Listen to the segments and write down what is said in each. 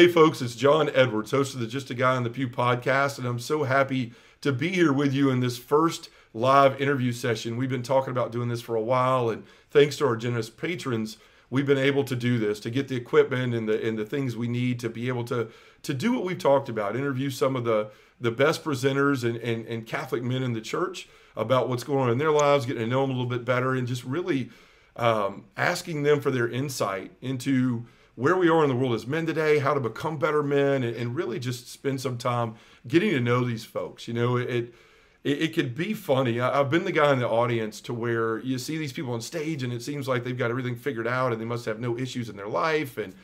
hey, folks, it's John Edwards, host of the Just a Guy on the Pew podcast, and I'm so happy to be here with you in this first live interview session. We've been talking about doing this for a while, and thanks to our generous patrons, we've been able to do this to get the equipment and the and the things we need to be able to to do what we've talked about, interview some of the the best presenters and, and, and Catholic men in the church about what's going on in their lives, getting to know them a little bit better, and just really um, asking them for their insight into where we are in the world as men today, how to become better men, and, and really just spend some time getting to know these folks. You know, it it, it could be funny. I, have been the guy in the audience to where you see these people on stage, and it seems like they've got everything figured out, and they must have no issues in their life, and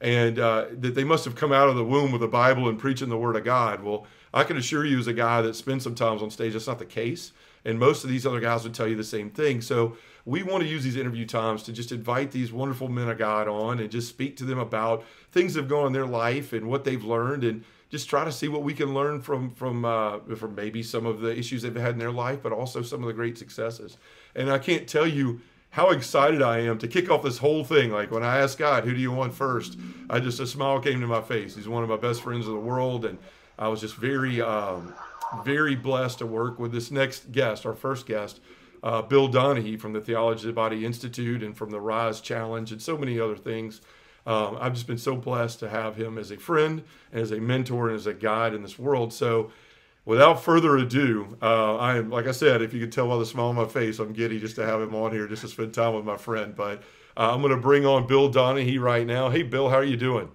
and uh, that they must have come out of the womb with a Bible and preaching the Word of God. Well, I can assure you, as a guy that spends some time on stage, that's not the case. And most of these other guys would tell you the same thing. So we want to use these interview times to just invite these wonderful men of God on and just speak to them about things that have gone in their life and what they've learned and just try to see what we can learn from from uh, from maybe some of the issues they've had in their life, but also some of the great successes. And I can't tell you how excited I am to kick off this whole thing. Like when I asked God, "Who do you want first? I just a smile came to my face. He's one of my best friends in the world, and I was just very um, very blessed to work with this next guest, our first guest uh, Bill Donaghy from the Theology of the Body Institute and from the Rise Challenge and so many other things. Um, I've just been so blessed to have him as a friend and as a mentor and as a guide in this world. So, without further ado, uh, I am, like I said, if you could tell by the smile on my face, I'm giddy just to have him on here just to spend time with my friend. But uh, I'm going to bring on Bill Donaghy right now. Hey, Bill, how are you doing?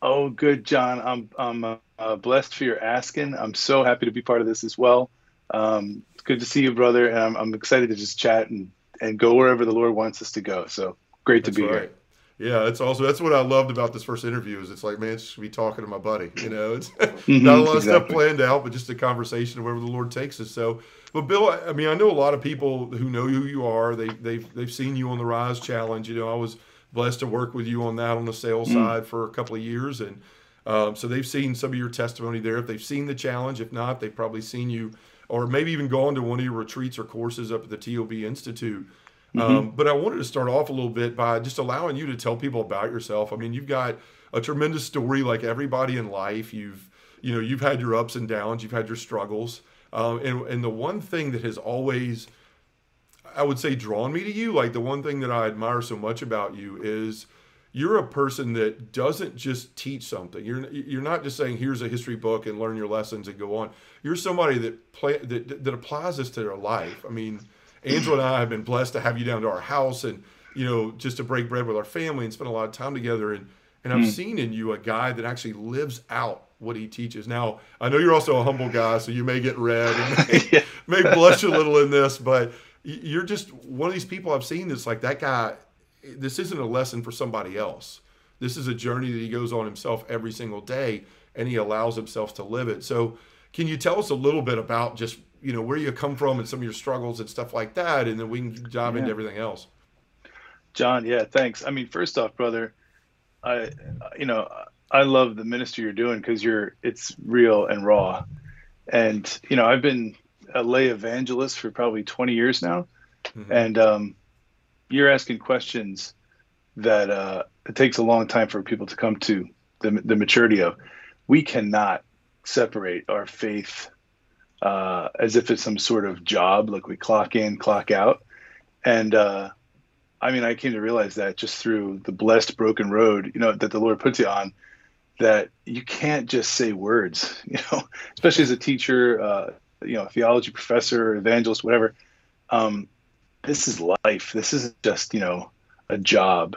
Oh, good, John. I'm, I'm uh, blessed for your asking. I'm so happy to be part of this as well. Um, it's good to see you, brother, and I'm, I'm, excited to just chat and, and go wherever the Lord wants us to go. So great that's to be right. here. Yeah, it's also that's what I loved about this first interview is it's like man, it's be talking to my buddy. You know, it's mm-hmm, not a lot of exactly. stuff planned out, but just a conversation of wherever the Lord takes us. So, but Bill, I, I mean, I know a lot of people who know who you are. They they've they've seen you on the Rise Challenge. You know, I was blessed to work with you on that on the sales mm. side for a couple of years, and um, so they've seen some of your testimony there. If they've seen the challenge, if not, they've probably seen you or maybe even gone to one of your retreats or courses up at the TOB Institute. Mm-hmm. Um, but I wanted to start off a little bit by just allowing you to tell people about yourself. I mean, you've got a tremendous story, like everybody in life. You've you know you've had your ups and downs, you've had your struggles, um, and and the one thing that has always I would say drawn me to you, like the one thing that I admire so much about you is you're a person that doesn't just teach something. You're you're not just saying here's a history book and learn your lessons and go on. You're somebody that play that that applies this to their life. I mean, Angela and I have been blessed to have you down to our house and you know just to break bread with our family and spend a lot of time together. And and I've mm. seen in you a guy that actually lives out what he teaches. Now I know you're also a humble guy, so you may get red and may, may blush a little in this, but you're just one of these people I've seen that's like that guy this isn't a lesson for somebody else. This is a journey that he goes on himself every single day, and he allows himself to live it. So, can you tell us a little bit about just you know where you come from and some of your struggles and stuff like that, and then we can dive yeah. into everything else. John, yeah, thanks. I mean, first off, brother, I you know I love the ministry you're doing because you're it's real and raw, and you know I've been a lay evangelist for probably 20 years now, mm-hmm. and um, you're asking questions that uh, it takes a long time for people to come to the, the maturity of. We cannot separate our faith uh, as if it's some sort of job, like we clock in, clock out. And uh, I mean, I came to realize that just through the blessed broken road, you know, that the Lord puts you on, that you can't just say words, you know, especially as a teacher, uh, you know, theology professor, evangelist, whatever. Um, this is life. This isn't just you know a job,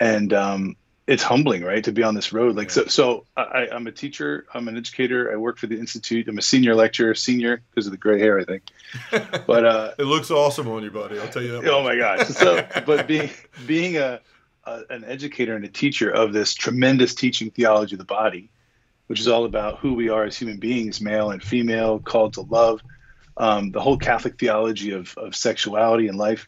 and um, it's humbling, right, to be on this road. Like so, so I, I'm a teacher. I'm an educator. I work for the institute. I'm a senior lecturer, senior because of the gray hair, I think. But uh, it looks awesome on you, buddy. I'll tell you that. Oh my gosh! So, but being being a, a an educator and a teacher of this tremendous teaching theology of the body, which is all about who we are as human beings, male and female, called to love um, the whole Catholic theology of, of sexuality and life.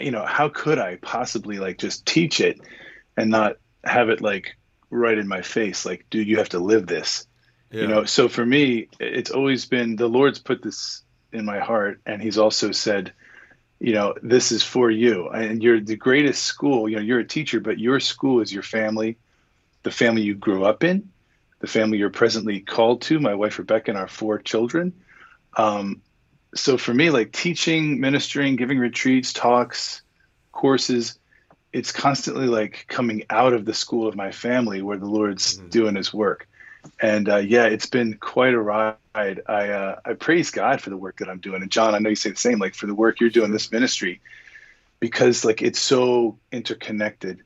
you know, how could I possibly like just teach it and not have it like right in my face? Like, dude, you have to live this. Yeah. You know, so for me, it's always been the Lord's put this in my heart, and He's also said, you know, this is for you. And you're the greatest school. You know, you're a teacher, but your school is your family, the family you grew up in, the family you're presently called to. My wife Rebecca and our four children. Um, so for me, like teaching, ministering, giving retreats, talks, courses, it's constantly like coming out of the school of my family where the Lord's mm-hmm. doing His work. And uh, yeah, it's been quite a ride. I uh, I praise God for the work that I'm doing. And John, I know you say the same, like for the work you're doing this ministry, because like it's so interconnected.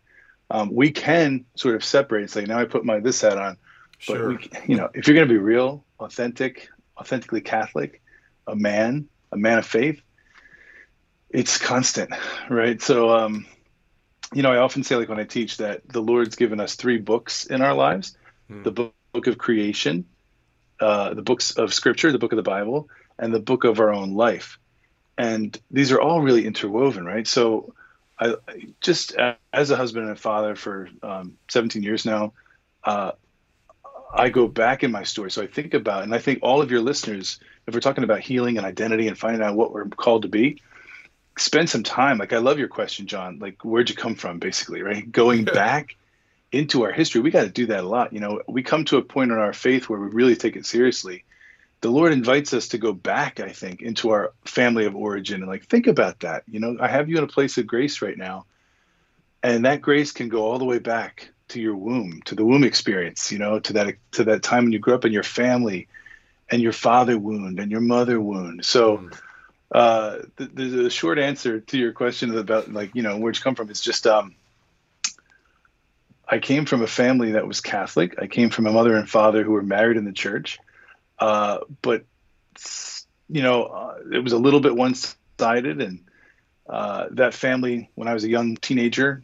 Um, we can sort of separate. It's like now I put my this hat on, sure. we, you know, if you're going to be real, authentic, authentically Catholic, a man, a man of faith, it's constant, right? So, um, you know, I often say, like when I teach, that the Lord's given us three books in our lives: hmm. the book of creation, uh, the books of Scripture, the book of the Bible, and the book of our own life. And these are all really interwoven, right? So, I just as a husband and a father for um, 17 years now, uh, I go back in my story. So I think about, and I think all of your listeners, if we're talking about healing and identity and finding out what we're called to be, spend some time. Like I love your question, John. Like where'd you come from, basically, right? Going back into our history, we got to do that a lot. You know, we come to a point in our faith where we really take it seriously. The Lord invites us to go back, I think, into our family of origin and like think about that. You know, I have you in a place of grace right now. And that grace can go all the way back to your womb, to the womb experience, you know, to that to that time when you grew up in your family and your father wound and your mother wound. So mm. uh, the, the, short answer to your question about like, you know, where'd you come from is just um, I came from a family that was Catholic. I came from a mother and father who were married in the church. Uh, but, you know, uh, it was a little bit one sided. And uh, that family, when I was a young teenager,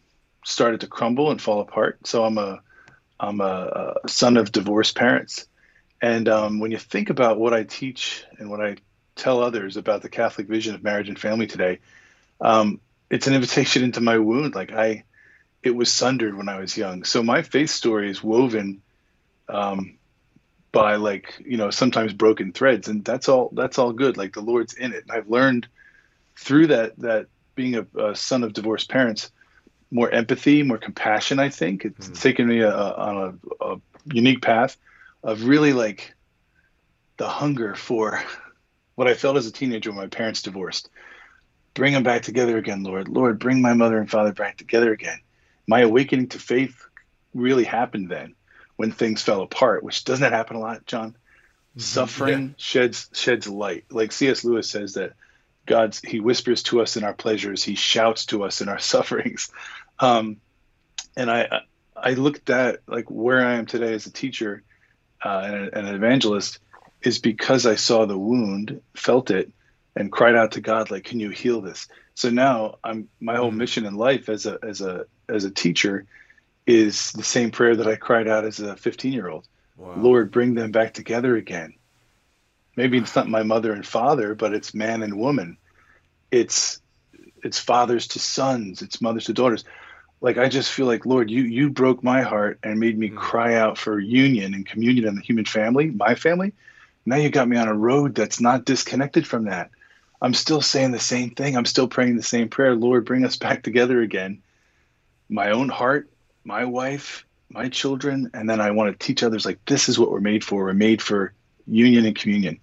started to crumble and fall apart. So I'm a I'm a, a son of divorced parents, and um, when you think about what I teach and what I tell others about the Catholic vision of marriage and family today, um, it's an invitation into my wound. Like I, it was sundered when I was young. So my faith story is woven um, by like you know sometimes broken threads, and that's all. That's all good. Like the Lord's in it. And I've learned through that that being a, a son of divorced parents more empathy, more compassion. I think it's mm. taken me a, a, on a, a unique path of really like the hunger for what I felt as a teenager when my parents divorced. Bring them back together again, Lord. Lord, bring my mother and father back together again. My awakening to faith really happened then when things fell apart, which doesn't happen a lot, John. Mm-hmm. Suffering yeah. sheds sheds light. Like C.S. Lewis says that God's he whispers to us in our pleasures, he shouts to us in our sufferings. Um, and I I looked at like where I am today as a teacher uh, and, an evangelist is because I saw the wound, felt it, and cried out to God like, "Can you heal this?" So now I'm my whole mm-hmm. mission in life as a as a as a teacher is the same prayer that I cried out as a 15 year old. Wow. Lord, bring them back together again maybe it's not my mother and father, but it's man and woman. It's it's fathers to sons, it's mothers to daughters. Like I just feel like Lord, you you broke my heart and made me mm. cry out for union and communion in the human family, my family. Now you got me on a road that's not disconnected from that. I'm still saying the same thing. I'm still praying the same prayer. Lord, bring us back together again. My own heart, my wife, my children, and then I want to teach others like this is what we're made for. We're made for union and communion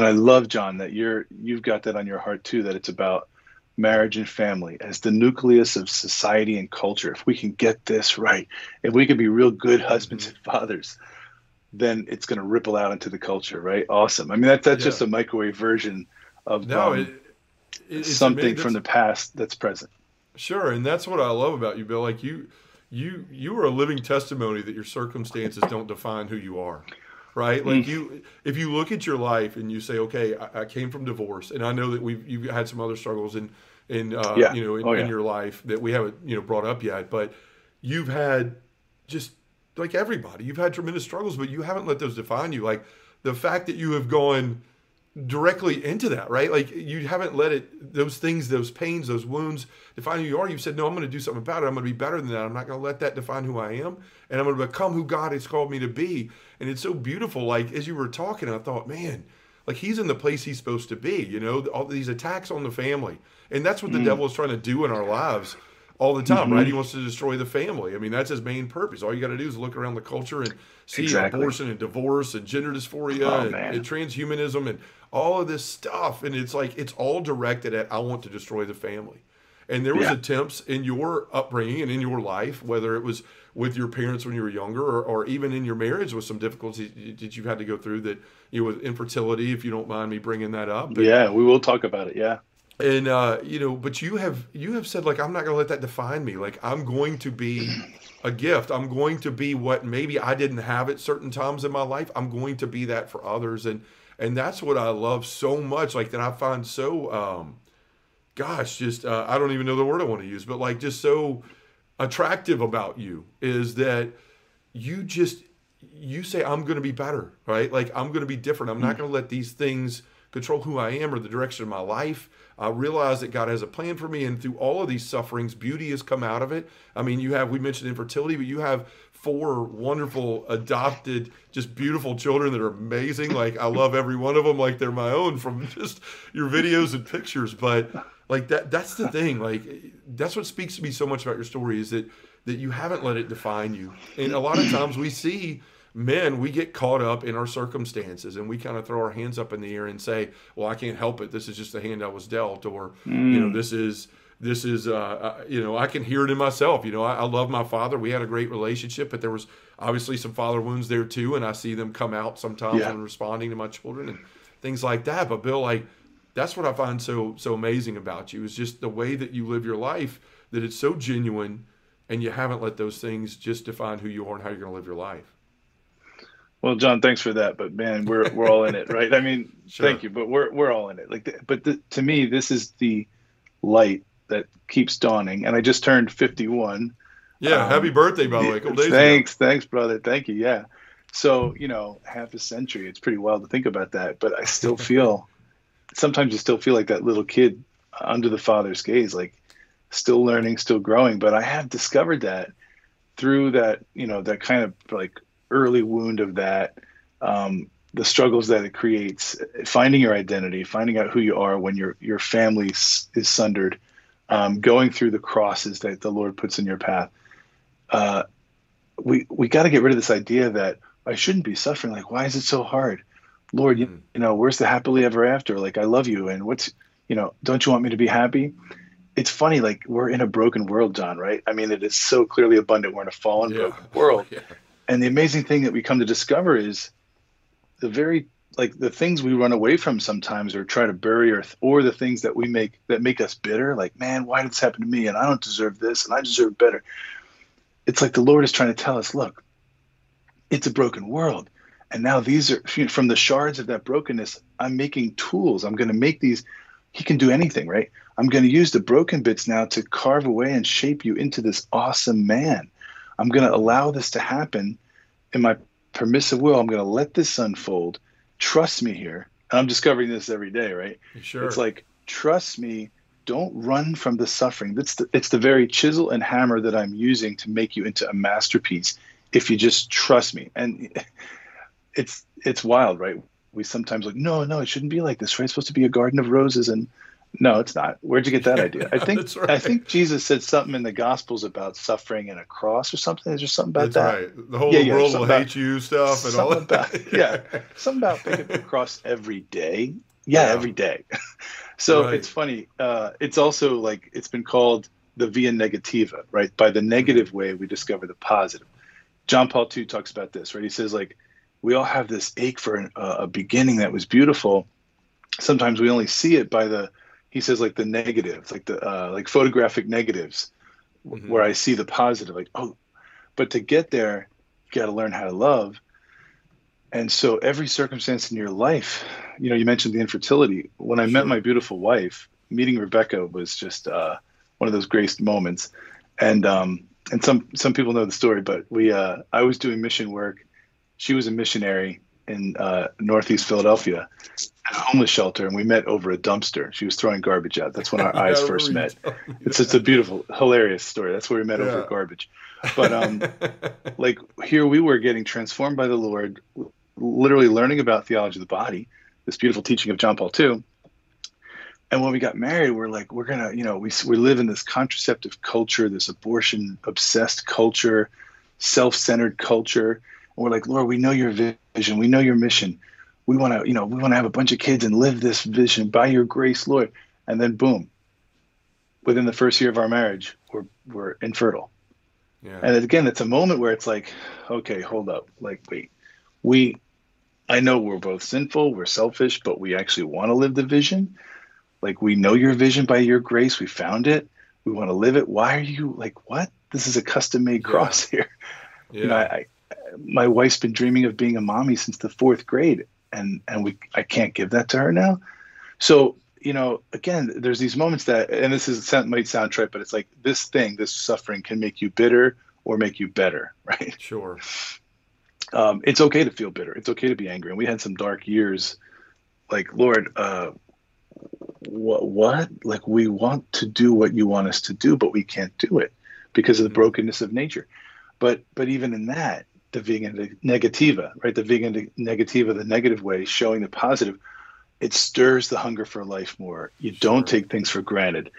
and I love John that you're you've got that on your heart too. That it's about marriage and family as the nucleus of society and culture. If we can get this right, if we can be real good husbands and fathers, then it's going to ripple out into the culture, right? Awesome. I mean, that, that's yeah. just a microwave version of no, um, it, something from the past that's present. Sure, and that's what I love about you, Bill. Like you, you, you are a living testimony that your circumstances don't define who you are right? Like mm. you, if you look at your life and you say, okay, I, I, came from divorce, and I know that we've you've had some other struggles in in uh, yeah. you know in, oh, yeah. in, your life that we haven't you know brought up yet, but you've had just like everybody, you've had tremendous struggles, but you haven't let those define you. Like the fact that you have gone directly into that, right? Like you haven't let it, those things, those pains, those wounds define who you are. You said, no, I'm going to do something about it. I'm going to be better than that. I'm not going to let that define who I am. And I'm going to become who God has called me to be. And it's so beautiful. Like as you were talking, I thought, man, like he's in the place he's supposed to be. You know, all these attacks on the family, and that's what the mm. devil is trying to do in our lives all the time, mm-hmm. right? He wants to destroy the family. I mean, that's his main purpose. All you got to do is look around the culture and see exactly. abortion and divorce and gender dysphoria oh, and, and, transhumanism and all of this stuff. And it's like it's all directed at I want to destroy the family. And there was yeah. attempts in your upbringing and in your life, whether it was with your parents when you were younger or, or even in your marriage with some difficulties that you've had to go through that you know with infertility if you don't mind me bringing that up but, yeah we will talk about it yeah and uh, you know but you have you have said like i'm not going to let that define me. Like i'm going to be a gift. I'm going to be what maybe i didn't have at certain times in my life. I'm going to be that for others. And and that's what i love so much like that i find so um gosh just uh, i don't even know the word i want to use but like just so attractive about you is that you just you say i'm going to be better right? Like i'm going to be different. I'm not going to let these things control who i am or the direction of my life I realize that God has a plan for me, and through all of these sufferings, beauty has come out of it. I mean, you have we mentioned infertility, but you have four wonderful adopted, just beautiful children that are amazing. Like I love every one of them, like they're my own from just your videos and pictures. But like that, that's the thing. Like that's what speaks to me so much about your story is that that you haven't let it define you. And a lot of times we see men, we get caught up in our circumstances and we kind of throw our hands up in the air and say, well, I can't help it. This is just the hand I was dealt, or, mm. you know, mm. this is, this is, uh, uh, you know, I can hear it in myself. You know, I, I, love my father. We had a great relationship, but there was obviously some father wounds there too. And I see them come out sometimes yeah. when responding to my children and things like that. But Bill, like, that's what I find so, so amazing about you is just the way that you live your life, that it's so genuine and you haven't let those things just define who you are and how you're going to live your life. Well, John, thanks for that. But man, we're we're all in it, right? I mean, sure. thank you, but we're we're all in it. Like, the, but the, to me, this is the light that keeps dawning. And I just turned fifty-one. Yeah, um, happy birthday, by the way. thanks, ago. thanks, brother. Thank you. Yeah. So you know, half a century. It's pretty wild to think about that. But I still feel. sometimes you still feel like that little kid under the father's gaze, like still learning, still growing. But I have discovered that through that, you know, that kind of like early wound of that, um, the struggles that it creates, finding your identity, finding out who you are when your your family is sundered, um, going through the crosses that the Lord puts in your path. Uh, we we got to get rid of this idea that I shouldn't be suffering. Like, why is it so hard? Lord, you, you know, where's the happily ever after? Like, I love you, and what's you know, don't you want me to be happy? It's funny, like we're in a broken world, John. Right? I mean, it is so clearly abundant. We're in a fallen, yeah. broken world. yeah. And the amazing thing that we come to discover is the very like the things we run away from sometimes or try to bury or or the things that we make that make us bitter like man why did this happen to me? And i don't deserve this and i deserve better. It's like the lord is trying to tell us look it's a broken world. And now these are from the shards of that brokenness i'm making tools. I'm going to make these. He can do anything right? I'm going to use the broken bits now to carve away and shape you into this awesome man. I'm going to allow this to happen in my permissive will. I'm going to let this unfold. Trust me here. And I'm discovering this every day, right? Sure. It's like, trust me. Don't run from the suffering. That's the, it's the very chisel and hammer that I'm using to make you into a masterpiece. If you just trust me, and it's it's wild, right? We sometimes like, no, no, it shouldn't be like this, right? It's supposed to be a garden of roses, and no, it's not. Where'd you get that idea? I think right. I think Jesus said something in the Gospels about suffering and a cross or something. Is there something about That's that? Right. The whole yeah, yeah, world will about, hate you stuff and all about, yeah, something about picking the cross every day. Yeah, yeah. every day. so right. it's funny. Uh, it's also like it's been called the via negativa, right? By the negative way, we discover the positive. John Paul II talks about this, right? He says like we all have this ache for an, uh, a beginning that was beautiful. Sometimes we only see it by the he says like the negatives, like the uh, like photographic negatives, mm-hmm. where I see the positive. Like oh, but to get there, you got to learn how to love. And so every circumstance in your life, you know, you mentioned the infertility. When I sure. met my beautiful wife, meeting Rebecca was just uh, one of those great moments. And um, and some some people know the story, but we uh, I was doing mission work. She was a missionary in uh, Northeast Philadelphia, at a homeless shelter and we met over a dumpster. She was throwing garbage out. That's when our eyes first met. It's it's a beautiful, hilarious story. That's where we met yeah. over garbage. But um, like here we were getting transformed by the Lord, literally learning about theology of the body. this beautiful teaching of John Paul II. And when we got married, we're like, we're gonna, you know, we we live in this contraceptive culture, this abortion obsessed culture, self centered culture. And we're like, Lord, we know your vision, we know your mission. We want to, you know, we want to have a bunch of kids and live this vision by your grace, Lord. And then boom, within the first year of our marriage, we're we're infertile. Yeah. And again, it's a moment where it's like, okay, hold up, like, wait, we, I know we're both sinful, we're selfish, but we actually want to live the vision. Like, we know your vision by your grace, we found it, we want to live it. Why are you like, what? This is a custom made yeah. cross here. Yeah. You know, I, I, my wife's been dreaming of being a mommy since the fourth grade, and and we, I can't give that to her now. So you know, again, there's these moments that, and this is might sound trite, but it's like this thing, this suffering can make you bitter or make you better, right? Sure. Um, it's okay to feel bitter. It's okay to be angry. And we had some dark years. Like, Lord, uh, what? What? Like, we want to do what you want us to do, but we can't do it because of the mm-hmm. brokenness of nature. But, but even in that, the via negativa, right? The via negativa, the negative way, showing the positive it stirs the hunger for life more. You sure. don't take things for granted.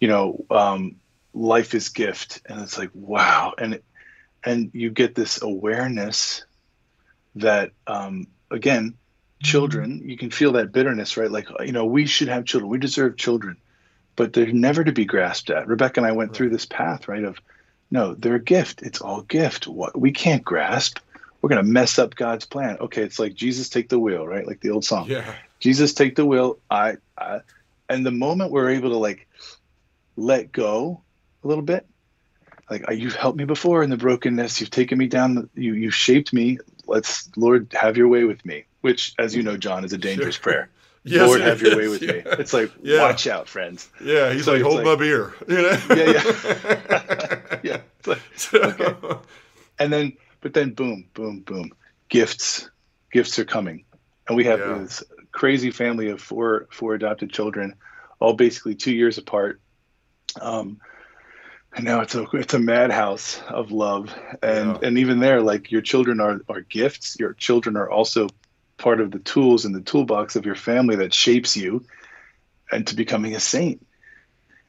You know, um, life is gift, and it's like wow, and and you get this awareness that um, again, children, you can feel that bitterness, right? Like you know, we should have children, we deserve children, but they're never to be grasped at. Rebecca and I went right. through this path, right? Of no, they're a gift. It's all gift. What we can't grasp we're going to mess up God's plan. Okay, it's like Jesus take the wheel, right? Like the old song. Yeah. Jesus take the wheel. I, I and the moment we're able to like let go a little bit, like ah, you've helped me before in the brokenness. You've taken me down. You you shaped me. Let's Lord have your way with me. Which, as you know, John, is a dangerous sure. prayer. Yes, Lord, have your way with yeah. me. It's like, yeah. watch out, friends. Yeah, he's so like, hold like, my beer. You know? Yeah, yeah, yeah. Like, okay. And then but then boom, boom, boom, gifts, gifts are coming, and we have yeah. this crazy family of four four adopted children, all basically two years apart. Um, and now it's a it's a madhouse of love, and yeah. and even there, like your children are are gifts. Your children are also part of the tools in the toolbox of your family that shapes you, and to becoming a saint.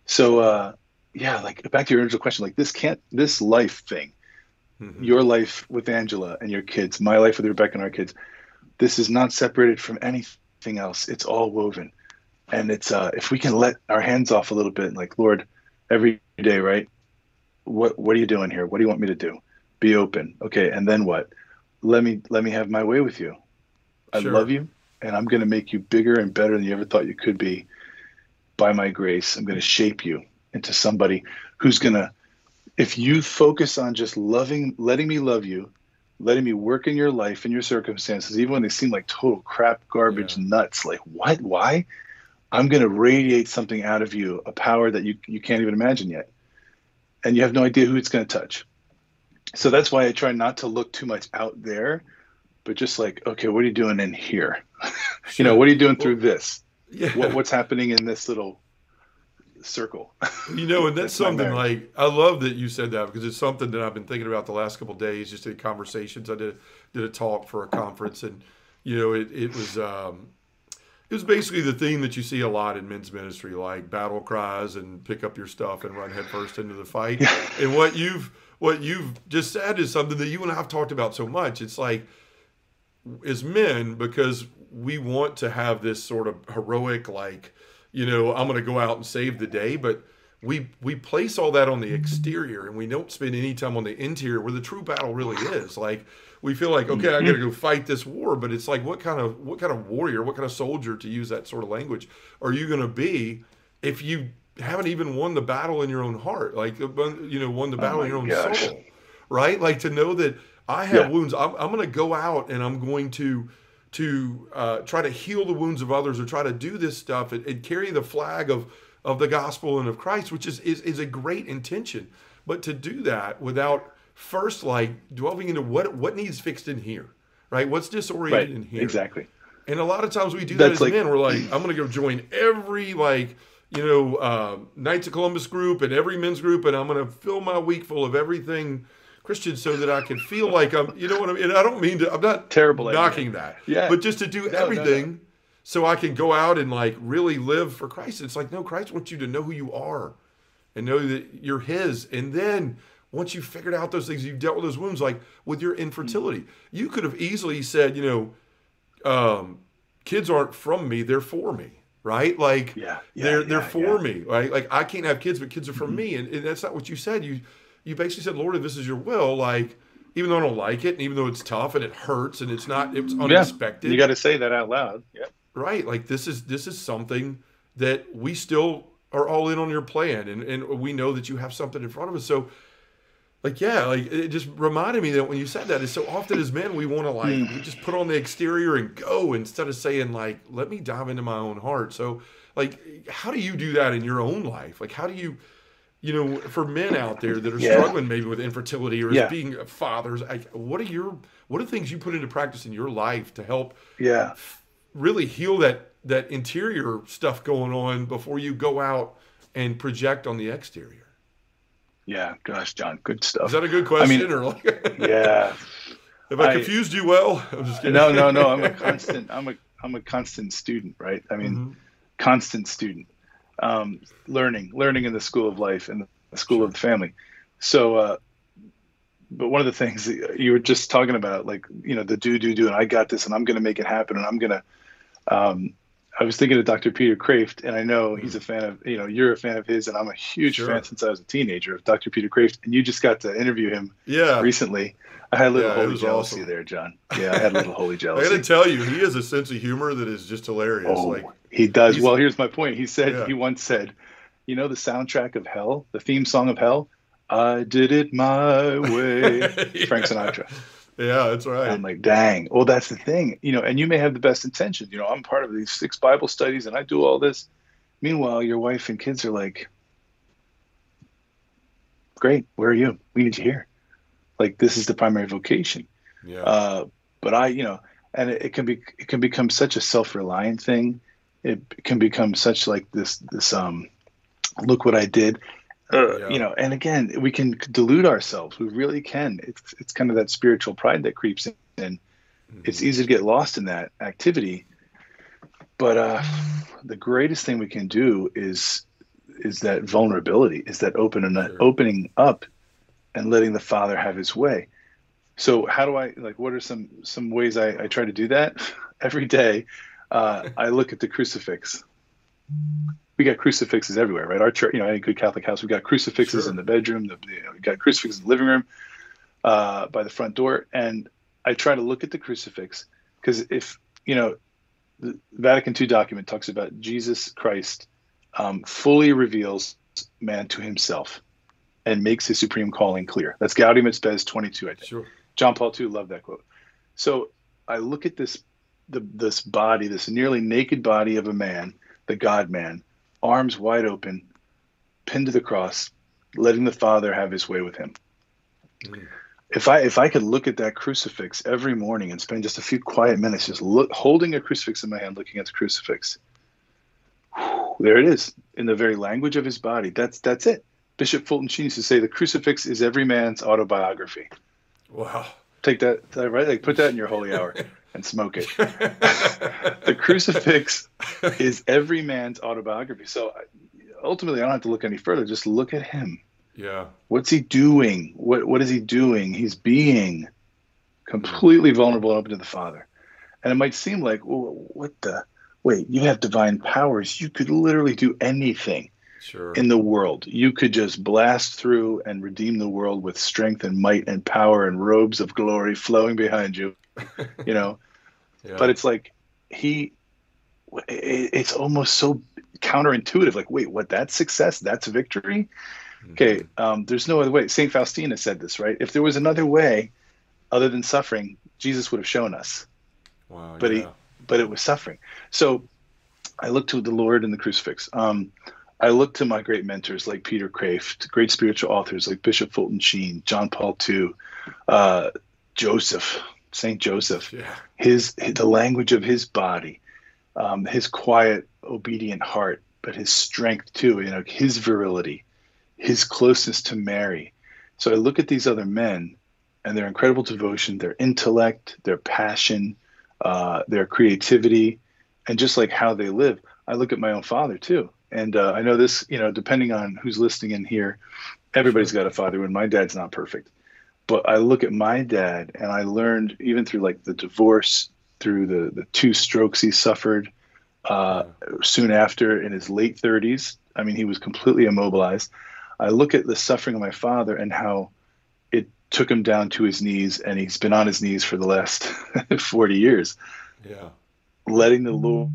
So, uh, yeah, like back to your original question, like this can't this life thing mm-hmm. your life with Angela and your kids, my life with Rebecca and our kids. This is not separated from anything else. It's all woven. And it's uh, if we can let our hands off a little bit, like Lord, every day, right? What what are you doing here? What do you want me to do? Be open. Okay, and then what? Let me let me have my way with you. I sure. love you, and I'm going to make you bigger and better than you ever thought you could be. By my grace, I'm going to shape you into somebody who's going to if you focus on just loving, letting me love you, letting me work in your life and your circumstances, even when they seem like total crap, garbage, yeah. nuts, like what, why? I'm going to radiate something out of you, a power that you, you can't even imagine yet. And you have no idea who it's going to touch. So that's why I try not to look too much out there, but just like, okay, what are you doing in here? you know, what are you doing through this? Yeah. What, what's happening in this little circle. you know, and that's something like I love that you said that because it's something that I've been thinking about the last couple days, just in conversations. I did did a talk for a conference, and you know, it it was um, it was basically the theme that you see a lot in men's ministry, like battle cries and pick up your stuff and run headfirst into the fight. and what you've what you've just said is something that you and I have talked about so much. It's like as men because we want to have this sort of heroic like you know, I'm going to go out and save the day, but we we place all that on the exterior and we don't spend any time on the interior where the true battle really is. Like we feel like, okay, I got to go fight this war, but it's like what kind of what kind of warrior, what kind of soldier to use that sort of language are you going to be if you haven't even won the battle in your own heart, like uh, you know, won the battle oh in your own gosh. soul, right? Like to know that I have yeah. wounds. I'm, I'm going to go out and I'm going to to uh, try to heal the wounds of others or try to do this stuff and, and, carry the flag of, of the gospel and of Christ, which is, is, is a great intention. But to do that without first like dwelling into what what needs fixed in here, right? What's disoriented right. in here? Exactly. And a lot of times we do that as like, men. We're like, I'm going to go join every like you know uh, Knights of Columbus group and every men's group, and I'm going to fill my week full of everything Christian so that I can feel like I'm, you know what I mean? I don't mean to, I'm not terrible knocking that. Yeah. But just to do no, everything no, no. so I can go out and like really live for Christ. It's like, no, Christ wants you to know who you are and know that you're His. And then once you've figured out those things, you've dealt with those wounds, like with your infertility, you could have easily said, you know, um, kids aren't from me, they're for me. Right, like yeah, yeah they're they're for yeah. me, right? Like I can't have kids, but kids are for Mm-hmm. me, and, and that's not what you said. You you basically said, Lord, if this is your will, like even though I don't like it, and even though it's tough and it hurts and it's not, it's unexpected. You got to say that out loud. Yeah. right like this is this is something that we still are all in on your plan and and we know that you have something in front of us so like yeah like it just reminded me that when you said that is so often as men we want to like hmm. we just put on the exterior and go instead of saying like let me dive into my own heart so like how do you do that in your own life like how do you you know for men out there that are Yeah. struggling maybe with infertility or Yeah. being fathers like what are your what are things you put into practice in your life to help Yeah. really heal that that interior stuff going on before you go out and project on the exterior. Yeah. Gosh, John, good stuff. Is that a good question I mean- or like yeah. have I, I- confused you well? I'm just kidding. No, no, no. I'm a constant. I'm a. I'm a constant student, right? I mean, Mhm. constant student, um, learning, learning in the school of life and the school of the family. So, uh, but one of the things that you were just talking about, like you know, the do do do, and I got this, and I'm going to make it happen, and I'm going to. Um, I was thinking of Dr. Peter Kreeft, and I know he's a fan of, you know, you're a fan of his, and I'm a huge Sure. fan since I was a teenager of Dr. Peter Kreeft, and you just got to interview him Yeah. recently. I had a little Yeah, holy jealousy awesome. there, John. Yeah, I had a little holy jealousy. I got to tell you, he has a sense of humor that is just hilarious. Oh, Like, he does. he's- Well, here's my point. He said Yeah. he once said, "You know the soundtrack of Hell, the theme song of Hell. I did it my way." Frank Sinatra. Yeah, that's right. And I'm like, dang. Well, that's the thing, you know. And you may have the best intentions. You know, I'm part of these six Bible studies, and I do all this. Meanwhile, your wife and kids are like, "Great, where are you? We need you here." Like this is the primary vocation. yeah. Uh, but I, you know, and it, it can be it can become such a self-reliant thing. It can become such like this this um, look what I did, uh, Yeah. you know. And again, we can delude ourselves. We really can. It's it's kind of that spiritual pride that creeps in. And it's Mm-hmm. easy to get lost in that activity. But uh, the greatest thing we can do is is that vulnerability, is that open and Sure. opening up and letting the Father have His way. So how do I like? What are some some ways I, I try to do that? Every day, uh, I look at the crucifix. We got crucifixes everywhere, right? Our church, you know, any good Catholic house, we got crucifixes Sure. in the bedroom. The, you know, we got crucifixes in the living room, uh, by the front door, and I try to look at the crucifix because if you know, the Vatican II document talks about Jesus Christ um, fully reveals man to himself and makes his supreme calling clear. That's Gaudium et Spes 22, I think. Sure. John Paul II loved that quote. So I look at this the, this body, this nearly naked body of a man, the God man, arms wide open, pinned to the cross, letting the Father have his way with him. Mm. If I if I could look at that crucifix every morning and spend just a few quiet minutes just look, holding a crucifix in my hand, looking at the crucifix, whew, there it is in the very language of his body. That's that's it. Bishop Fulton Sheen used to say the crucifix is every man's autobiography Wow. take that right like put that in your holy hour and smoke it. The crucifix is every man's autobiography. So ultimately i don't have to look any further. Just look at him. Yeah. what's he doing? What what is he doing? He's being completely vulnerable and open to the father. And it might seem like well, what the wait you have divine powers. You could literally do anything Sure. in the world. You could just blast through and redeem the world with strength and might and power and robes of glory flowing behind you, you know. yeah. But it's like he it's almost so counterintuitive. Like, wait, what? That's success? That's victory? Okay, um, there's no other way. Saint Faustina said this, right? If there was another way other than suffering, Jesus would have shown us Wow. but he but it was suffering. So I look to the Lord and the crucifix. Um, I look to my great mentors like Peter Kreeft, great spiritual authors like Bishop Fulton Sheen, John Paul II, uh, Joseph, Saint Joseph. Yeah. His, the language of his body, um, his quiet, obedient heart, but his strength too. You know, his virility, his closeness to Mary. So I look at these other men and their incredible devotion, their intellect, their passion, uh, their creativity, and just like how they live, I look at my own father too. And uh, I know this, you know, depending on who's listening in here, everybody's got a father. And my dad's not perfect, but I look at my dad, and I learned even through like the divorce, through the the two strokes he suffered uh, soon after in his late 30s. I mean, he was completely immobilized. I look at the suffering of my father and how it took him down to his knees, and he's been on his knees for the last 40 years. Yeah. Letting the Lord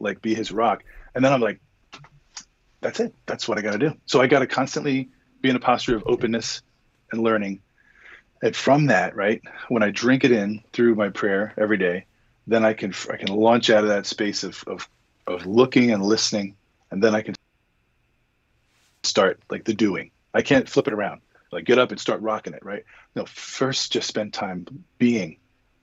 like be his rock. And then I'm like, that's it. That's what I got to do. So I got to constantly be in a posture of openness and learning. And from that, right, when I drink it in through my prayer every day, then I can I can launch out of that space of of, of looking and listening, and then I can start like the doing. I can't flip it around. Like get up and start rocking it, right? No, first just spend time being,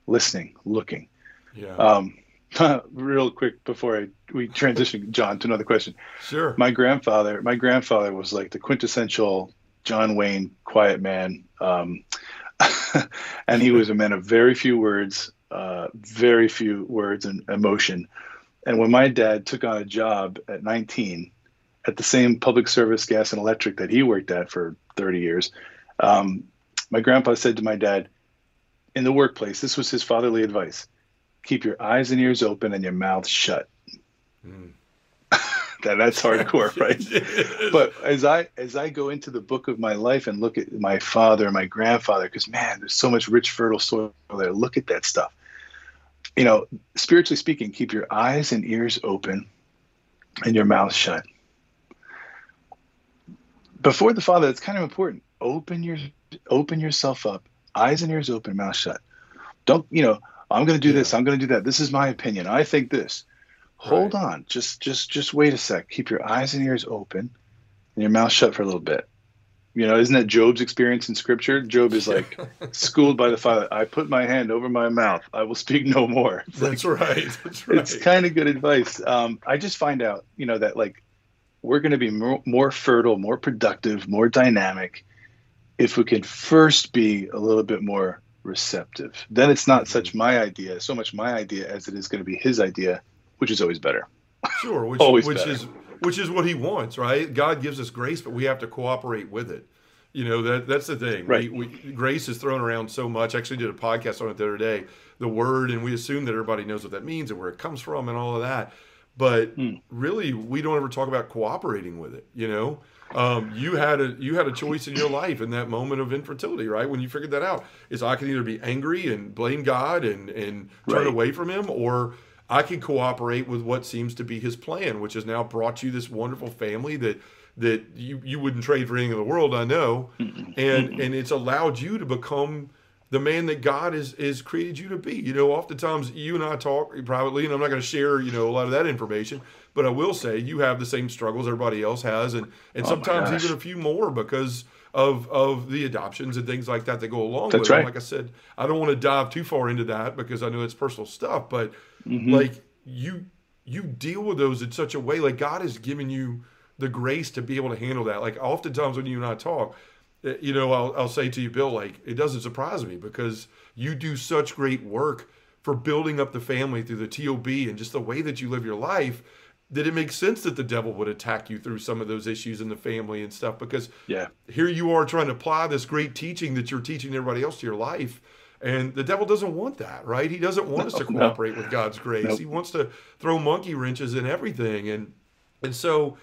listening, looking. Yeah. Um, real quick before I, we transition, John, to another question. Sure. My grandfather, my grandfather was like the quintessential John Wayne quiet man, um, and he was a man of very few words, uh, very few words and emotion. And when my dad took on a job at 19 at the same public service gas and electric that he worked at for 30 years, um, my grandpa said to my dad in the workplace, this was his fatherly advice keep your eyes and ears open and your mouth shut. Mm. that, that's hardcore, right? but as I as I go into the book of my life and look at my father and my grandfather, because man, there's so much rich, fertile soil there. Look at that stuff. You know, spiritually speaking, keep your eyes and ears open and your mouth shut. Before the Father, it's kind of important. Open your open yourself up, eyes and ears open, mouth shut. Don't you know? I'm going to do yeah. this. I'm going to do that. This is my opinion. I think this. Hold right. on. Just just just wait a sec. Keep your eyes and ears open and your mouth shut for a little bit. You know, isn't that Job's experience in scripture? Job is like schooled by the Father. I put my hand over my mouth. I will speak no more. It's That's like, right. That's right. It's kind of good advice. Um, I just find out, you know, that like we're going to be more, more fertile, more productive, more dynamic if we can first be a little bit more receptive. Then it's not such mm-hmm. my idea, so much my idea as it is going to be his idea, which is always better. Sure, which, always which better. is which is what he wants, right? God gives us grace, but we have to cooperate with it. You know that that's the thing. Right. We, we, grace is thrown around so much. I actually did a podcast on it the other day. The word, and we assume that everybody knows what that means and where it comes from and all of that. But mm. really, we don't ever talk about cooperating with it. You know, um, you had a you had a choice in your life in that moment of infertility, right? When you figured that out, is I can either be angry and blame God and and turn right. away from Him, or I can cooperate with what seems to be His plan, which has now brought you this wonderful family that that you you wouldn't trade for anything in the world, I know, and and it's allowed you to become the man that God is is created you to be. You know, oftentimes you and I talk privately, and I'm not going to share you know a lot of that information but I will say you have the same struggles everybody else has, and and oh sometimes even a few more because of of the adoptions and things like that that go along That's with right. it. Like I said, I don't want to dive too far into that because I know it's personal stuff, but mm-hmm. like you you deal with those in such a way like God has given you the grace to be able to handle that. Like oftentimes when you and I talk, eh, you know, I'll, I'll say to you, Bill, like it doesn't surprise me because you do such great work for building up the family through the TOB and just the way that you live your life that it makes sense that the devil would attack you through some of those issues in the family and stuff because yeah. here you are trying to apply this great teaching that you're teaching everybody else to your life. And the devil doesn't want that right? He doesn't want no, us to cooperate no. with god's grace. Nope. he wants to throw monkey wrenches in everything. And and so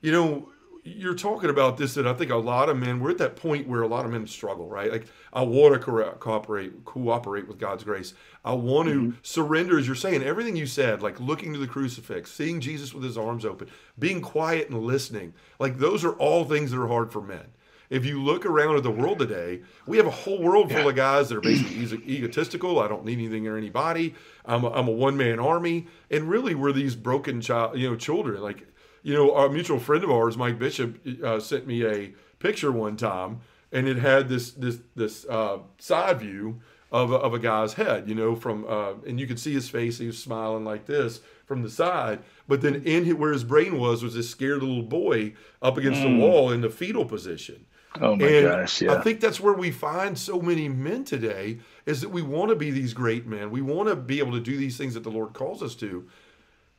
you know you're talking about this that I think a lot of men we're at that point where a lot of men struggle, right? Like I want to cooperate, cooperate with God's grace. I want to mm-hmm. surrender, as you're saying, everything you said, like looking to the crucifix, seeing Jesus with his arms open, being quiet and listening. Like those are all things that are hard for men. If you look around at the world today, we have a whole world full yeah. of guys that are basically egotistical. I don't need anything or anybody. I'm a, I'm a one man army, and really we're these broken child, you know, children. Like you know, a mutual friend of ours, Mike Bishop, uh, sent me a picture one time, and it had this this this uh, side view of a, of a guy's head, you know, from uh, and you could see his face. He was smiling like this from the side, but then in his, where his brain was was this scared little boy up against mm. the wall in the fetal position. Oh my and gosh! Yeah, I think that's where we find so many men today is that we want to be these great men. We want to be able to do these things that the Lord calls us to.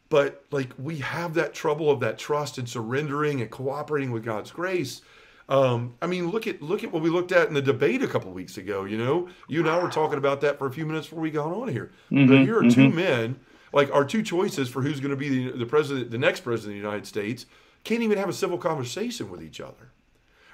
But like we have that trouble of that trust and surrendering and cooperating with God's grace. Um, I mean, look at look at what we looked at in the debate a couple weeks ago. You know, you and I were talking about that for a few minutes before we got on here. Mm-hmm, but here are mm-hmm. two men, like our two choices for who's going to be the, the president, the next president of the United States, can't even have a civil conversation with each other.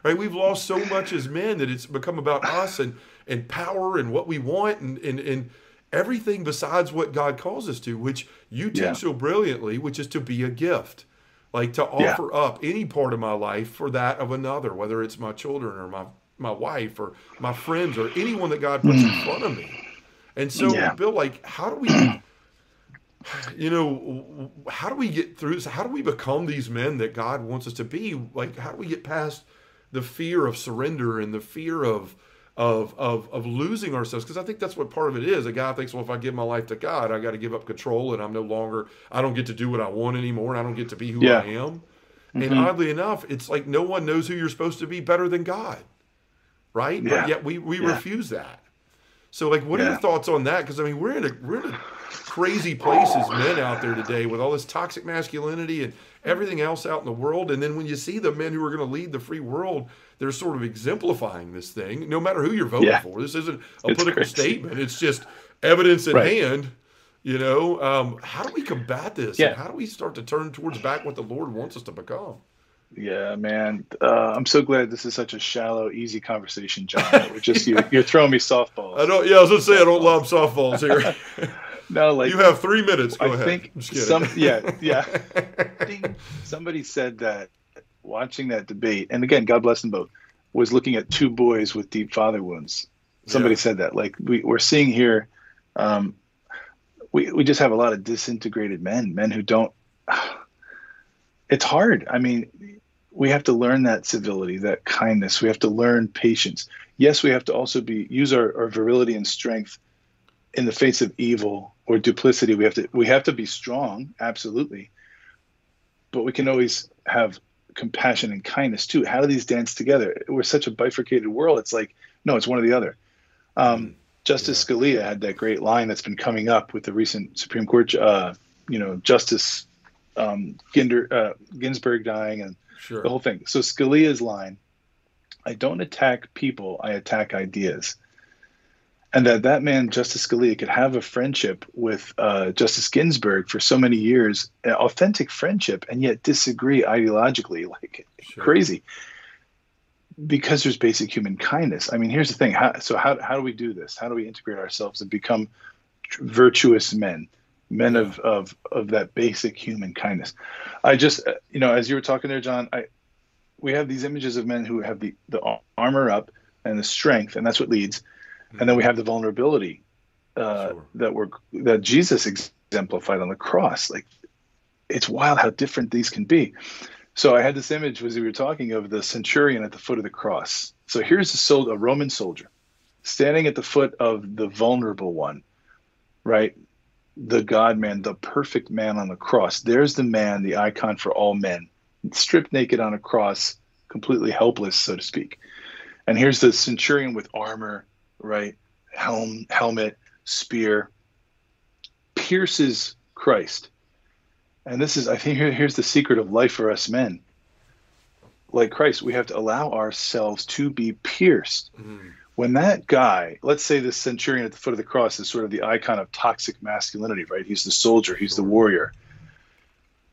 Right? We've lost so much as men that it's become about us and and power and what we want and and and everything besides what God calls us to, which you teach yeah. so brilliantly, which is to be a gift. Like to offer yeah. up any part of my life for that of another, whether it's my children or my my wife or my friends or anyone that God puts in mm. front of me. And so, yeah. Bill, like, how do we, you know, how do we get through this? How do we become these men that God wants us to be? Like, how do we get past the fear of surrender and the fear of, of of of losing ourselves because I think that's what part of it is. A guy thinks, well, if I give my life to God, I got to give up control, and I'm no longer, I don't get to do what I want anymore, and I don't get to be who yeah. I am. Mm-hmm. And oddly enough, it's like no one knows who you're supposed to be better than God, right? Yeah. But yet we we yeah. refuse that. So, like, what are your thoughts on that? Because I mean, we're in a we're in a crazy places men out there today with all this toxic masculinity and everything else out in the world. And then when you see the men who are going to lead the free world, they're sort of exemplifying this thing, no matter who you're voting yeah. for. This isn't a it's political crazy. statement, it's just evidence in right. hand. You know, um, how do we combat this? Yeah. how do we start to turn towards back what the Lord wants us to become? Yeah, man. Uh, I'm so glad this is such a shallow, easy conversation, John. We're just you, are throwing me softballs. I don't. Yeah, I was gonna say I don't lob softballs here. no, like you have three minutes. Go I ahead. think some. Yeah, yeah. somebody said that watching that debate, and again, God bless them both, was looking at two boys with deep father wounds. Somebody yeah. said that. Like we, we're seeing here, um, we we just have a lot of disintegrated men, men who don't. It's hard. I mean, we have to learn that civility, that kindness. We have to learn patience. Yes, we have to also be use our, our virility and strength in the face of evil or duplicity. We have to we have to be strong, absolutely. But we can always have compassion and kindness too. How do these dance together? We're such a bifurcated world. It's like no, it's one or the other. Um, Justice yeah. Scalia had that great line that's been coming up with the recent Supreme Court, uh, you know, Justice um, Ginder, uh, Ginsburg dying and sure. the whole thing. So Scalia's line: "I don't attack people; I attack ideas." And that that man Justice Scalia could have a friendship with uh, Justice Ginsburg for so many years, authentic friendship, and yet disagree ideologically like sure. crazy because there's basic human kindness. I mean, here's the thing: how, so how how do we do this? How do we integrate ourselves and become virtuous men, men of of of that basic human kindness? I just uh, you know, as you were talking there, John, I we have these images of men who have the the armor up and the strength, and that's what leads and then we have the vulnerability uh, sure. that we're that Jesus exemplified on the cross. Like it's wild how different these can be. So I had this image as we were talking of the centurion at the foot of the cross. So here's a, sol- a Roman soldier standing at the foot of the vulnerable one, right? The God man, the perfect man on the cross. There's the man, the icon for all men, stripped naked on a cross, completely helpless, so to speak. And here's the centurion with armor, right? Helm, helmet, spear, pierces Christ. And this is, I think, here, here's the secret of life for us men. Like Christ, we have to allow ourselves to be pierced. Mm-hmm. When that guy, let's say the centurion at the foot of the cross is sort of the icon of toxic masculinity, right? He's the soldier, he's the warrior.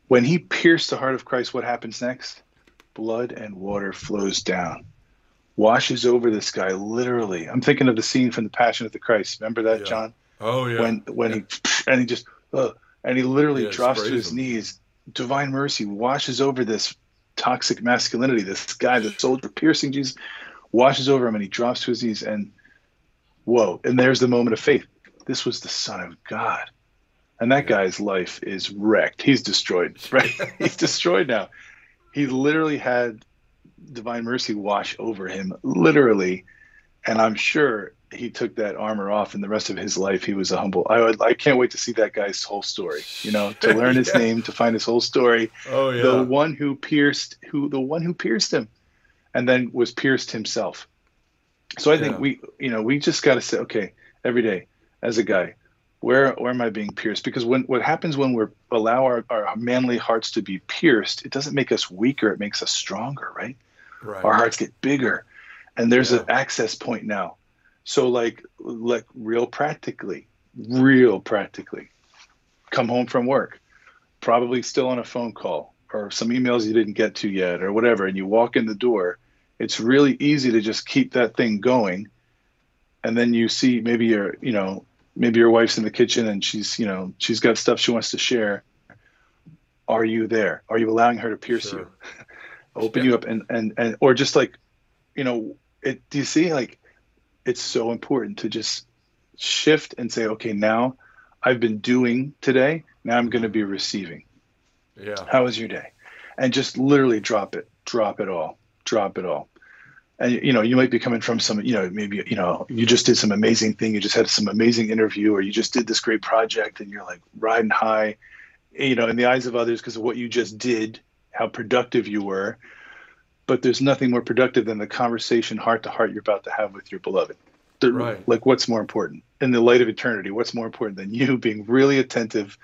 When he pierced the heart of Christ, what happens next? Blood and water flows down washes over this guy literally. I'm thinking of the scene from the Passion of the Christ. Remember that, yeah. John? Oh yeah. When when yeah. he and he just uh, and he literally yeah, drops to his him. knees. Divine mercy washes over this toxic masculinity. This guy, that sold the soldier piercing Jesus, washes over him and he drops to his knees and whoa! And there's the moment of faith. This was the Son of God. And that guy's life is wrecked. He's destroyed, right? He's destroyed now. He literally had divine mercy wash over him, literally. And I'm sure he took that armor off, and the rest of his life he was a humble. I would, I can't wait to see that guy's whole story. You know, to learn his yeah. name, to find his whole story. Oh yeah, the one who pierced, who the one who pierced him, and then was pierced himself. So I think we, you know, we just got to say, okay, every day as a guy where where am i being pierced because when what happens when we allow our, our manly hearts to be pierced it doesn't make us weaker it makes us stronger right, right. our hearts get bigger and there's yeah. an access point now so like like real practically real practically come home from work probably still on a phone call or some emails you didn't get to yet or whatever and you walk in the door it's really easy to just keep that thing going and then you see maybe your you know maybe your wife's in the kitchen and she's you know she's got stuff she wants to share are you there are you allowing her to pierce sure. you open yeah. you up and and and or just like you know it do you see like it's so important to just shift and say okay now i've been doing today now i'm going to be receiving. Yeah. How was your day? And just literally drop it drop it all drop it all. And you know you might be coming from some you know maybe you know you just did some amazing thing you just had some amazing interview or you just did this great project and you're like riding high you know in the eyes of others because of what you just did how productive you were but there's nothing more productive than the conversation heart to heart you're about to have with your beloved the, right. like what's more important in the light of eternity what's more important than you being really attentive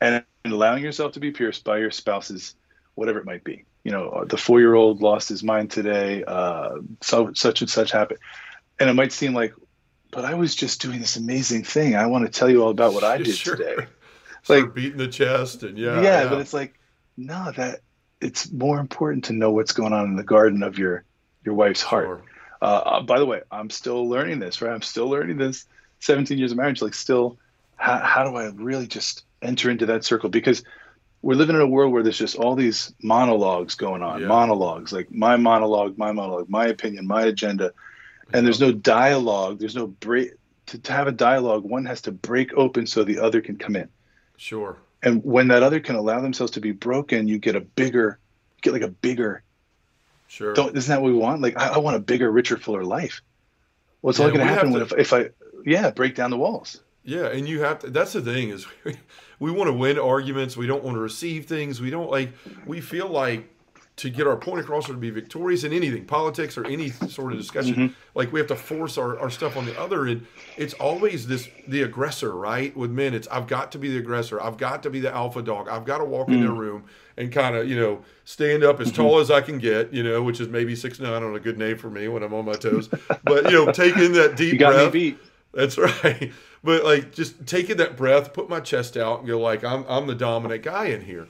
and allowing yourself to be pierced by your spouse's whatever it might be you know, the four year old lost his mind today, uh, so such and such happened. And it might seem like, but I was just doing this amazing thing. I want to tell you all about what I did sure. today. It's like beating the chest and yeah, yeah, yeah, but it's like, no, that it's more important to know what's going on in the garden of your your wife's heart. Sure. Uh, by the way, I'm still learning this, right? I'm still learning this. 17 years of marriage, like still, how, how do I really just enter into that circle? Because we're living in a world where there's just all these monologues going on, yeah. monologues like my monologue, my monologue, my opinion, my agenda, and there's no dialogue. There's no break. To, to have a dialogue, one has to break open so the other can come in. Sure. And when that other can allow themselves to be broken, you get a bigger, get like a bigger. Sure. Don't isn't that what we want? Like I, I want a bigger, richer, fuller life. What's well, yeah, only going to happen when if, if I yeah break down the walls. Yeah, and you have to. That's the thing is, we want to win arguments. We don't want to receive things. We don't like. We feel like to get our point across or to be victorious in anything, politics or any sort of discussion, mm-hmm. like we have to force our, our stuff on the other. And it's always this the aggressor, right? With men, it's I've got to be the aggressor. I've got to be the alpha dog. I've got to walk mm-hmm. in their mm. room and kind of, you know, stand up as mm-hmm. tall as I can get, you know, which is maybe six nine on a good name for me when I'm on my toes. but you know, taking that deep breath. That's right but like just taking that breath, put my chest out, and go like I'm I'm the dominant guy in here,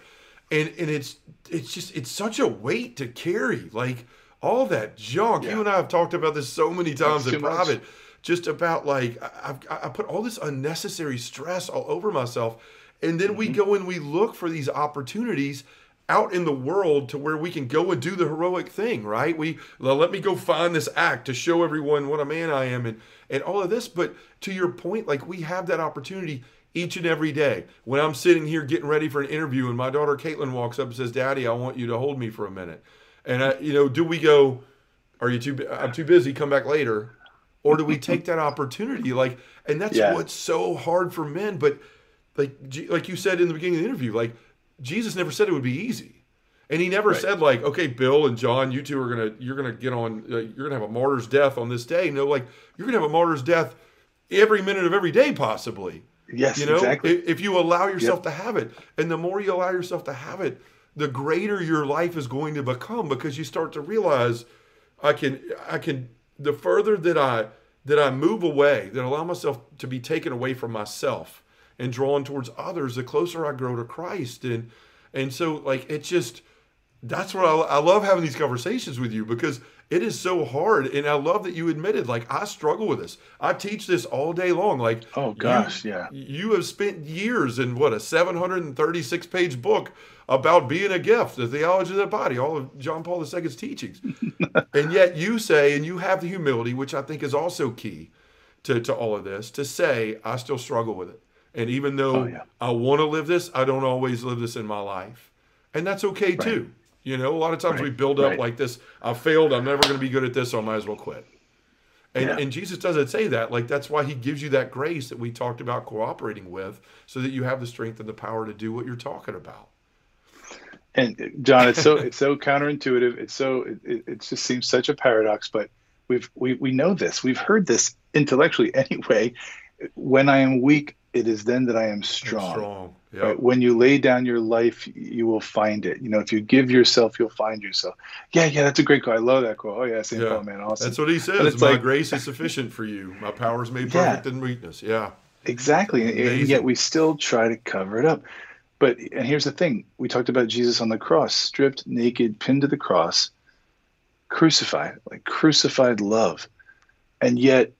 and and it's it's just it's such a weight to carry, like all that junk. Yeah. You and I have talked about this so many times in private, much. just about like I've I put all this unnecessary stress all over myself, and then mm-hmm. we go and we look for these opportunities out in the world to where we can go and do the heroic thing, right? We let me go find this act to show everyone what a man I am and and all of this. But to your point, like we have that opportunity each and every day. When I'm sitting here getting ready for an interview and my daughter Caitlin walks up and says, "Daddy, I want you to hold me for a minute," and I, you know, do we go? Are you too? I'm too busy. Come back later, or do we take that opportunity? Like, and that's yeah. what's so hard for men. But like, like you said in the beginning of the interview, like Jesus never said it would be easy. And he never right. said like, okay, Bill and John, you two are gonna you're gonna get on uh, you're gonna have a martyr's death on this day. No, like you're gonna have a martyr's death every minute of every day, possibly. Yes, you know, exactly. if you allow yourself yep. to have it, and the more you allow yourself to have it, the greater your life is going to become because you start to realize, I can I can the further that I that I move away, that allow myself to be taken away from myself and drawn towards others, the closer I grow to Christ. And and so like it's just that's what I, I love having these conversations with you because it is so hard and i love that you admitted like i struggle with this i teach this all day long like oh gosh you, yeah you have spent years in what a 736 page book about being a gift the theology of the body all of john paul ii's teachings and yet you say and you have the humility which i think is also key to, to all of this to say i still struggle with it and even though oh, yeah. I want to live this, I don't always live this in my life. And that's okay right. too. You know, a lot of times right. we build up right. like this I failed, I'm never going to be good at this, so I might as well quit. And, yeah. and Jesus doesn't say that. Like, that's why he gives you that grace that we talked about cooperating with so that you have the strength and the power to do what you're talking about. And John, it's so it's so counterintuitive. It's so it, it just seems such a paradox, but we've we, we know this we've heard this intellectually anyway when i am weak it is then that i am strong, strong. Yep. Right? when you lay down your life you will find it you know if you give yourself you'll find yourself yeah yeah that's a great quote i love that quote oh yeah st Yeah. paul man awesome That's what he says. it's My like- grace is sufficient for you. My power is made Yeah. perfect in weakness. Yeah. Exactly. And- And yet we still try to cover it up. But and here's the thing. We talked about Jesus on the cross, stripped, naked, pinned to the cross, crucified, like crucified love. And yet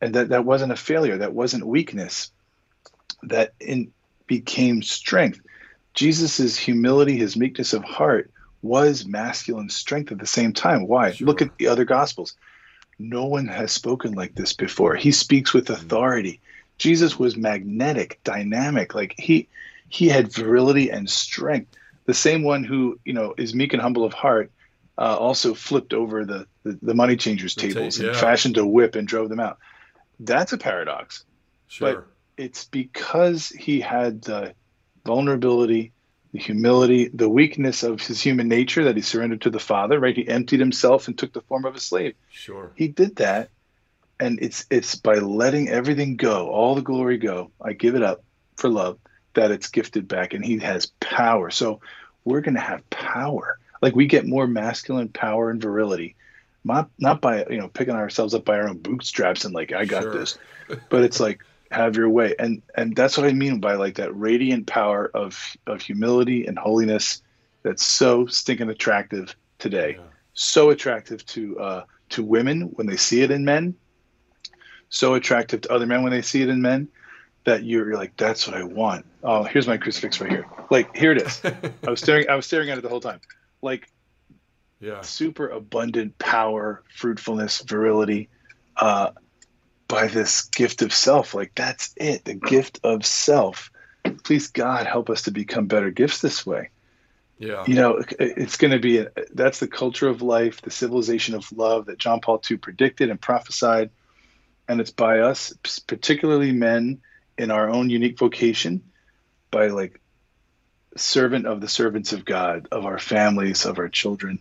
and that, that wasn't a failure, that wasn't weakness. That in became strength. Jesus' humility, his meekness of heart was masculine strength at the same time. Why? Sure. Look at the other gospels. No one has spoken like this before. He speaks with authority. Jesus was magnetic, dynamic. Like he he had virility and strength. The same one who you know is meek and humble of heart uh, also flipped over the, the the money changers tables and yeah. fashioned a whip and drove them out. That's a paradox. Sure. It's because he had the vulnerability, the humility, the weakness of his human nature that he surrendered to the Father. Right? He emptied himself and took the form of a slave sure. he did that and it's it's by letting everything go all the glory go i give it up for love that it's gifted back and he has power so we're going to have power like we get more masculine power and virility not not by you know picking ourselves up by our own bootstraps and like i got Sure. this but it's like have your way and and that's what i mean by like that radiant power of of humility and holiness that's so stinking attractive today Yeah. so attractive to uh to women when they see it in men, so attractive to other men when they see it in men, that you're, you're like, that's what I want. Oh, here's my crucifix right here. Like here it is. I was staring. I was staring at it the whole time. Like yeah. super abundant power, fruitfulness, virility, uh, by this gift of self. Like that's it. The gift of self. Please God help us to become better gifts this way Yeah. you know it's going to be a, that's the culture of life the civilization of love that john paul ii predicted and prophesied and it's by us particularly men in our own unique vocation by like servant of the servants of god of our families of our children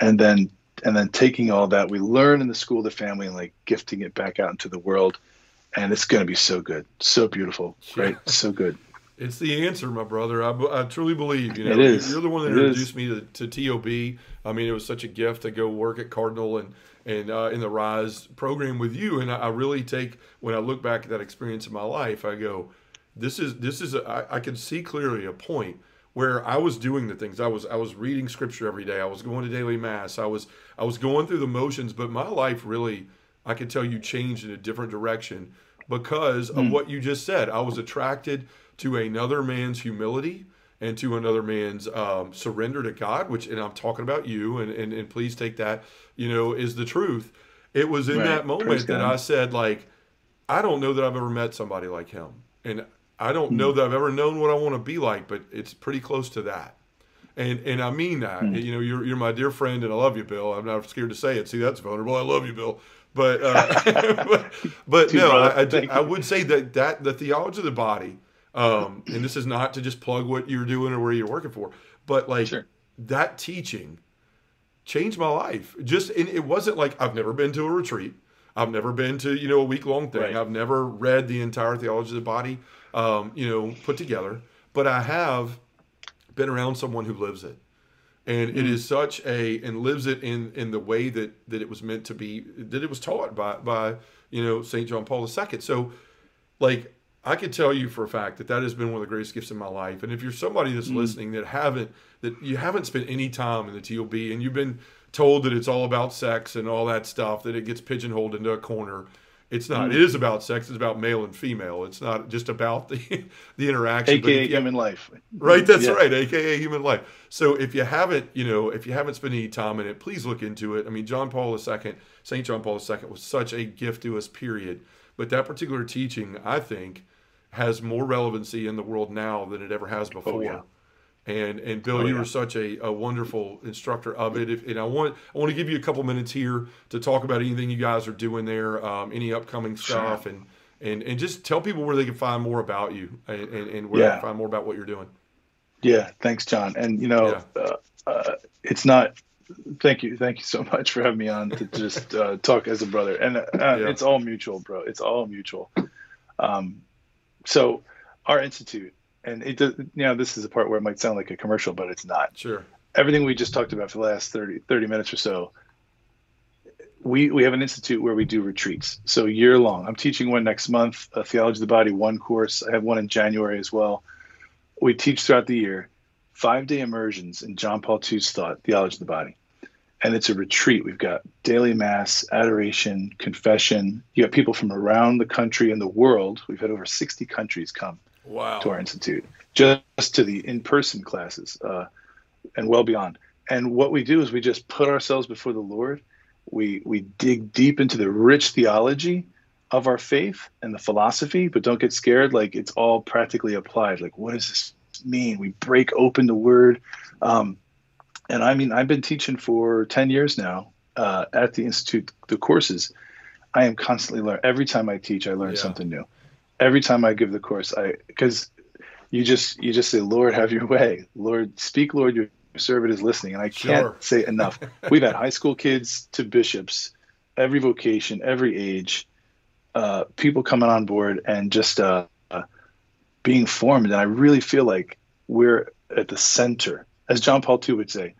and then and then taking all that we learn in the school of the family and like gifting it back out into the world and it's going to be so good so beautiful right so good It's the answer, my brother. I truly believe. You know, It is. you're the one that It introduced me to, to TOB. I mean, it was such a gift to go work at Cardinal and and uh, in the Rise program with you. And I, I really take when I look back at that experience in my life, I go, this is this is a, I, I can see clearly a point where I was doing the things. I was I was reading scripture every day. I was going to daily mass. I was I was going through the motions, but my life really I could tell you changed in a different direction because of what you just said. I was attracted to another man's humility and to another man's um, surrender to God, which, and I'm talking about you, and, and, and please take that, you know, is the truth. It was in Right. that Praise moment that God. I said, like, I don't know that I've ever met somebody like him. And I don't Hmm. know that I've ever known what I want to be like, but it's pretty close to that. And and I mean that. Hmm. You know, you're you're my dear friend, and I love you, Bill. I'm not scared to say it. See, that's vulnerable. I love you, Bill. But uh, but, but no, I, I would say that that the theology of the body, um, and this is not to just plug what you're doing or where you're working for, but like Sure. that teaching changed my life. Just and it wasn't like I've never been to a retreat. I've never been to you know a week long thing. Right. I've never read the entire theology of the body, um, you know, put together. But I have been around someone who lives it, and it Mm-hmm. is such a and lives it in in the way that that it was meant to be that it was taught by by you know Saint John Paul II. So like I could tell you for a fact that that has been one of the greatest gifts in my life. And if you're somebody that's listening that haven't that you haven't spent any time in the TOB and you've been told that it's all about sex and all that stuff, that it gets pigeonholed into a corner. It's not. Hmm. It is about sex. It's about male and female. It's not just about the the interaction. Aka you- human life Right, that's Yeah. right, aka human life. So if you haven't, you know, if you haven't spent any time in it, please look into it. I mean, John Paul II, Saint John Paul II was such a gift to us, period. But that particular teaching, I think, has more relevancy in the world now than it ever has before. Oh, yeah. And and Bill, Oh, you yeah. were such a, a wonderful instructor of it. If, and I want I want to give you a couple minutes here to talk about anything you guys are doing there, um, any upcoming stuff, and, and and just tell people where they can find more about you and, and, and where they can find more about what you're doing. Yeah, thanks, John. And you know, Yeah. uh, uh, it's not thank you, thank you so much for having me on to just uh, talk as a brother, and uh, yeah. it's all mutual, bro. It's all mutual. Um, so our institute, and it does, you know, this is the part where it might sound like a commercial, but it's not. Sure. Everything we just talked about for the last 30, 30 minutes or so, we we have an institute where we do retreats. So year long. I'm teaching one next month, a theology of the body one course. I have one in January as well. We teach throughout the year, five day immersions in John Paul II's thought, theology of the body and it's a retreat. We've got daily mass, adoration, confession. You got people from around the country and the world. We've had over 60 countries come wow. to our institute just to the in-person classes uh, and well beyond. And what we do is we just put ourselves before the Lord. We we dig deep into the rich theology of our faith and the philosophy, but don't get scared. Like it's all practically applied. Like what does this mean? We break open the Word. Um, and I mean, I've been teaching for 10 years now uh, at the Institute, the courses. I am constantly learning. Every time I teach, I learn yeah. something new. Every time I give the course, I, because you just, you just say, Lord, have your way. Lord, speak, Lord, your servant is listening. And I can't sure. say enough. We've had high school kids to bishops, every vocation, every age, uh, people coming on board and just uh, uh, being formed. And I really feel like we're at the center, as John Paul II would say,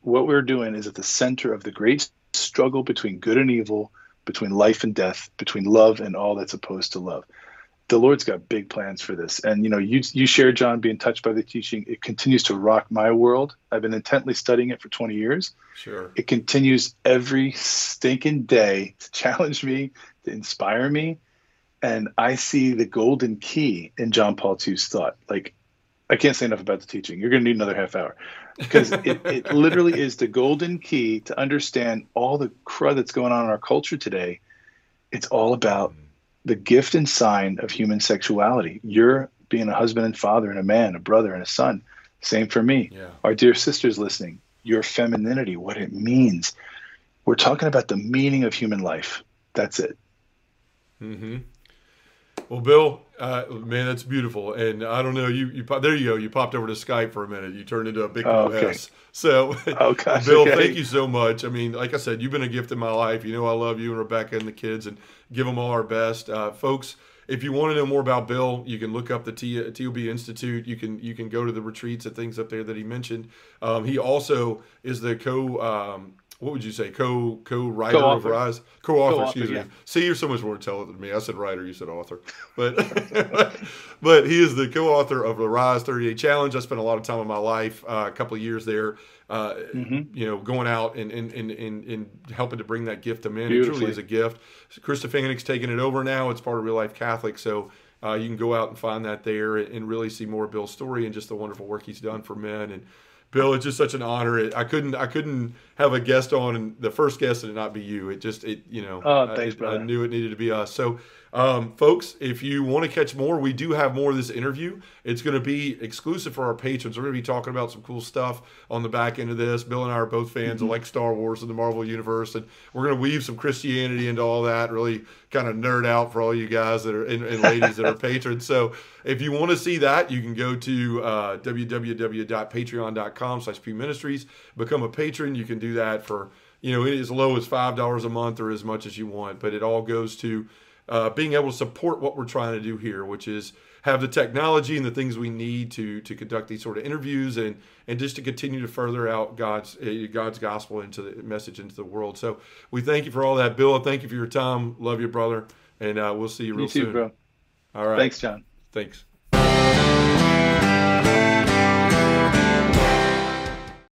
what we're doing is at the center of the great struggle between good and evil, between life and death, between love and all that's opposed to love. The Lord's got big plans for this. And you know, you you shared John being touched by the teaching. It continues to rock my world. I've been intently studying it for 20 years. Sure. It continues every stinking day to challenge me, to inspire me. And I see the golden key in John Paul II's thought. Like I can't say enough about the teaching. You're going to need another half hour because it, it literally is the golden key to understand all the crud that's going on in our culture today. It's all about the gift and sign of human sexuality. You're being a husband and father and a man, a brother and a son. Same for me. Yeah. Our dear sisters listening, your femininity, what it means. We're talking about the meaning of human life. That's it. Mm-hmm. Well, Bill, uh, man, that's beautiful. And I don't know, you, you there you go. You popped over to Skype for a minute. You turned into a big oh, okay. mess. So, oh, gosh, Bill, okay. thank you so much. I mean, like I said, you've been a gift in my life. You know, I love you and Rebecca and the kids, and give them all our best, uh, folks. If you want to know more about Bill, you can look up the T- TOB Institute. You can you can go to the retreats and things up there that he mentioned. Um, he also is the co um, what would you say? Co co writer of Rise? Co author excuse yeah. me see you're so much more intelligent than me. I said writer you said author. But but he is the co author of the Rise 30 Day Challenge. I spent a lot of time in my life uh, a couple of years there uh, mm-hmm. you know going out and and, and and and helping to bring that gift to men. It truly is a gift. Chris Stefanick's taking it over now. It's part of Real Life Catholic. So uh, you can go out and find that there and really see more of Bill's story and just the wonderful work he's done for men. And Bill, it's just such an honor. I couldn't I couldn't have a guest on and the first guest and it not be you. It just it you know oh, thanks, I, I, knew it needed to be us. So um, folks, if you want to catch more, we do have more of this interview. It's going to be exclusive for our patrons. We're going to be talking about some cool stuff on the back end of this. Bill and I are both fans mm-hmm. of like Star Wars and the Marvel Universe, and we're going to weave some Christianity into all that. Really kind of nerd out for all you guys that are and, and ladies that are patrons. So if you want to see that, you can go to uh, www.patreon.com/slash ministries. Become a patron. You can do that for you know as low as five dollars a month or as much as you want, but it all goes to uh, being able to support what we're trying to do here, which is have the technology and the things we need to to conduct these sort of interviews and and just to continue to further out God's uh, God's gospel into the message into the world. So we thank you for all that, Bill. Thank you for your time. Love you, brother, and uh, we'll see you real you too, soon. Bro. All right. Thanks, John. Thanks.